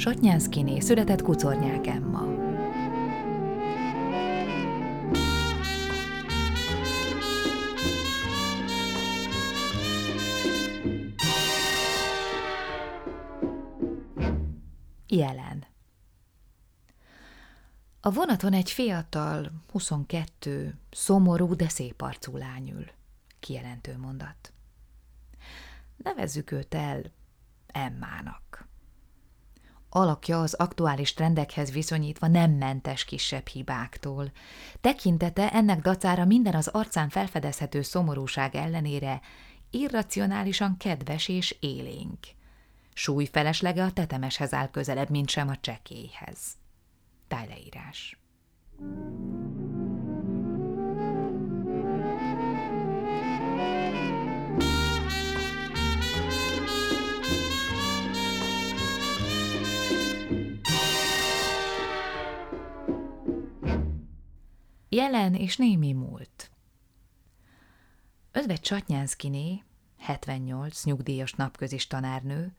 Sotnyánszkiné született Kucornyák Emma. Jelen A vonaton egy fiatal, 22, szomorú, de szép arcú lány ül. Kijelentő mondat. Nevezzük őt el Emmának. Alakja az aktuális trendekhez viszonyítva nem mentes kisebb hibáktól. Tekintete ennek dacára minden az arcán felfedezhető szomorúság ellenére irracionálisan kedves és élénk. Súly feleslege a tetemeshez áll közelebb, mint sem a csekélyhez. Tájleírás. Jelen és némi múlt. Özve Csatnyánszkiné, 78, nyugdíjas napközis tanárnő,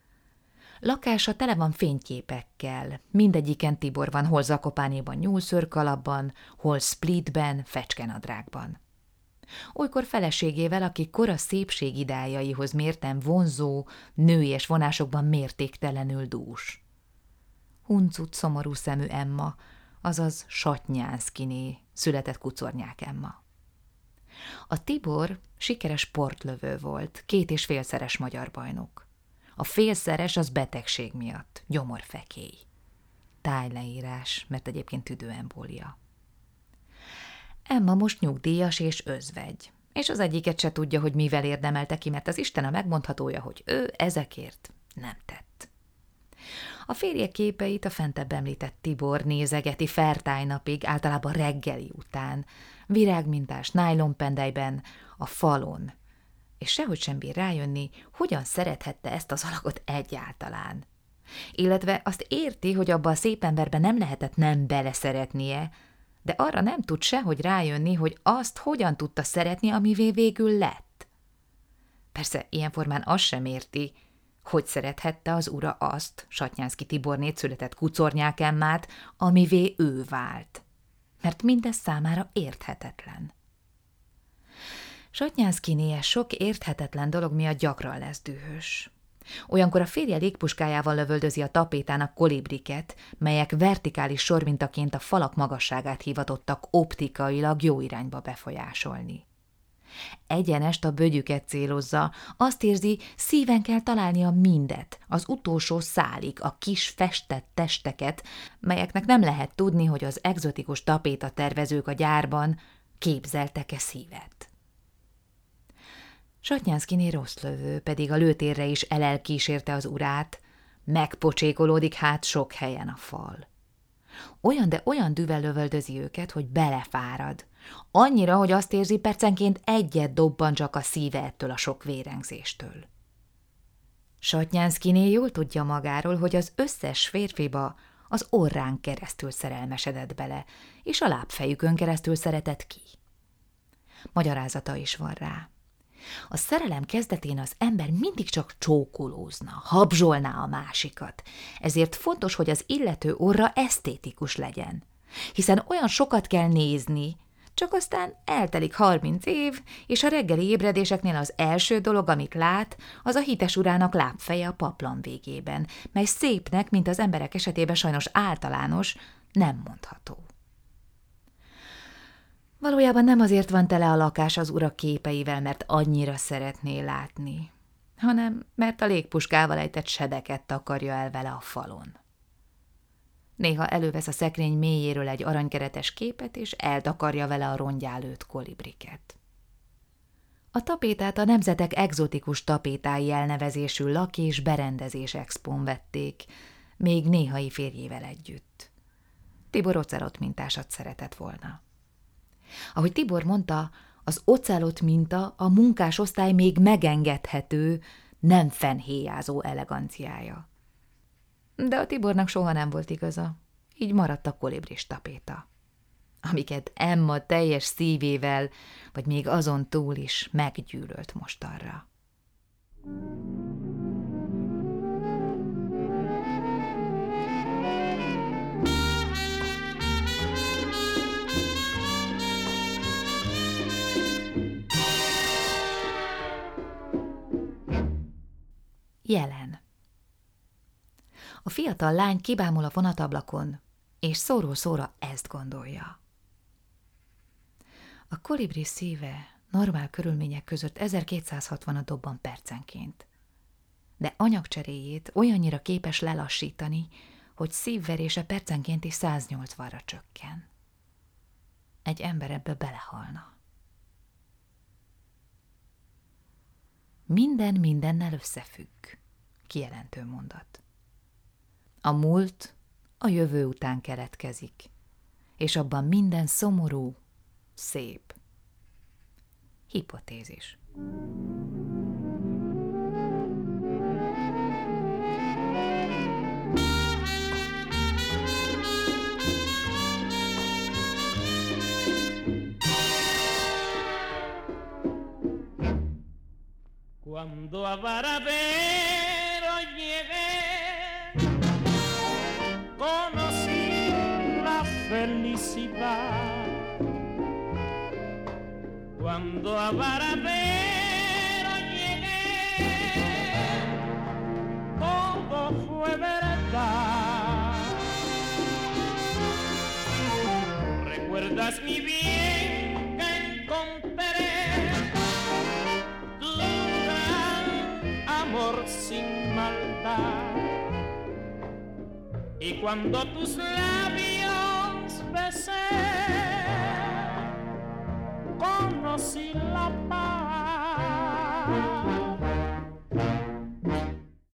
lakása tele van fényképekkel, mindegyiken Tibor van, hol zakopánéban nyúlszörkalapban, hol splitben, fecskenadrágban. Olykor feleségével, aki kora szépség idájaihoz mértem vonzó, nőies vonásokban mértéktelenül dús. Huncut szomorú szemű Emma, azaz Satnyánszkiné, született Kucornyák Emma. A Tibor sikeres sportlövő volt, két és félszeres magyar bajnok. A félszeres az betegség miatt, gyomorfekély. Tájleírás, mert egyébként tüdőembólia. Emma most nyugdíjas és özvegy, és az egyiket se tudja, hogy mivel érdemelte ki, mert az Isten a megmondhatója, hogy ő ezekért nem tett. A férje képeit a fentebb említett Tibor nézegeti fertájnapig, általában reggeli után, virágmintás nájlonpendelyben, a falon, és sehogy sem bír rájönni, hogyan szerethette ezt az alakot egyáltalán. Illetve azt érti, hogy abba a szép emberben nem lehetett nem beleszeretnie, de arra nem tud sehogy rájönni, hogy azt hogyan tudta szeretni, amivé végül lett. Persze ilyen formán azt sem érti, hogy szerethette az ura azt, Satnyánszki Tibornét született kucornyák Emmát, amivé ő vált. Mert mindez számára érthetetlen. Satnyánszkinéje sok érthetetlen dolog miatt gyakran lesz dühös. Olyankor a férje légpuskájával lövöldözi a tapétának kolibriket, melyek vertikális sormintaként a falak magasságát hivatottak optikailag jó irányba befolyásolni. Egyenest a bögyüket célozza, azt érzi, szíven kell találnia mindet, az utolsó szálig, a kis festett testeket, melyeknek nem lehet tudni, hogy az egzotikus tapéta tervezők a gyárban képzeltek-e szívet. Satnyánszkiné rossz lövő, pedig a lőtérre is elelkísérte az urát, megpocsékolódik hát sok helyen a fal. Olyan, de olyan düvel lövöldözi őket, hogy belefárad. Annyira, hogy azt érzi, percenként egyet dobban csak a szíve ettől a sok vérengzéstől. Satnyánszkiné jól tudja magáról, hogy az összes férfiba az orrán keresztül szerelmesedett bele, és a lábfejükön keresztül szeretett ki. Magyarázata is van rá. A szerelem kezdetén az ember mindig csak csókolózna, habzsolná a másikat, ezért fontos, hogy az illető orra esztétikus legyen. Hiszen olyan sokat kell nézni, csak aztán eltelik harminc év, és a reggeli ébredéseknél az első dolog, amit lát, az a hites urának lábfeje a paplan végében, mely szépnek, mint az emberek esetében sajnos általános, nem mondható. Valójában nem azért van tele a lakás az ura képeivel, mert annyira szeretné látni, hanem mert a légpuskával ejtett sebeket takarja el vele a falon. Néha elővesz a szekrény mélyéről egy aranykeretes képet, és eltakarja vele a rongyálőt kolibriket. A tapétát a Nemzetek Exotikus Tapétái elnevezésű lak- és berendezés expón vették, még néhai férjével együtt. Tibor ocelot mintásat szeretett volna. Ahogy Tibor mondta, az ocelot minta a munkásosztály még megengedhető, nem fenhéjázó eleganciája de a Tibornak soha nem volt igaza. Így maradt a kolibris tapéta, amiket Emma teljes szívével, vagy még azon túl is meggyűlölt mostanra. Jelen a fiatal lány kibámul a vonatablakon, és szóról szóra ezt gondolja. A kolibri szíve normál körülmények között 1260 dobban percenként. De anyagcseréjét olyannyira képes lelassítani, hogy szívverése percenként is 180-ra csökken. Egy ember ebbe belehalna. Minden mindennel összefügg, kijelentő mondat. A múlt a jövő után keletkezik, és abban minden szomorú, szép. Hipotézis. Cuando a felicidad. Cuando a Varadero llegué, todo fue verdad. ¿Recuerdas mi bien que encontré? Tu gran amor sin maldad. Y cuando tus labios besé, conocí la paz.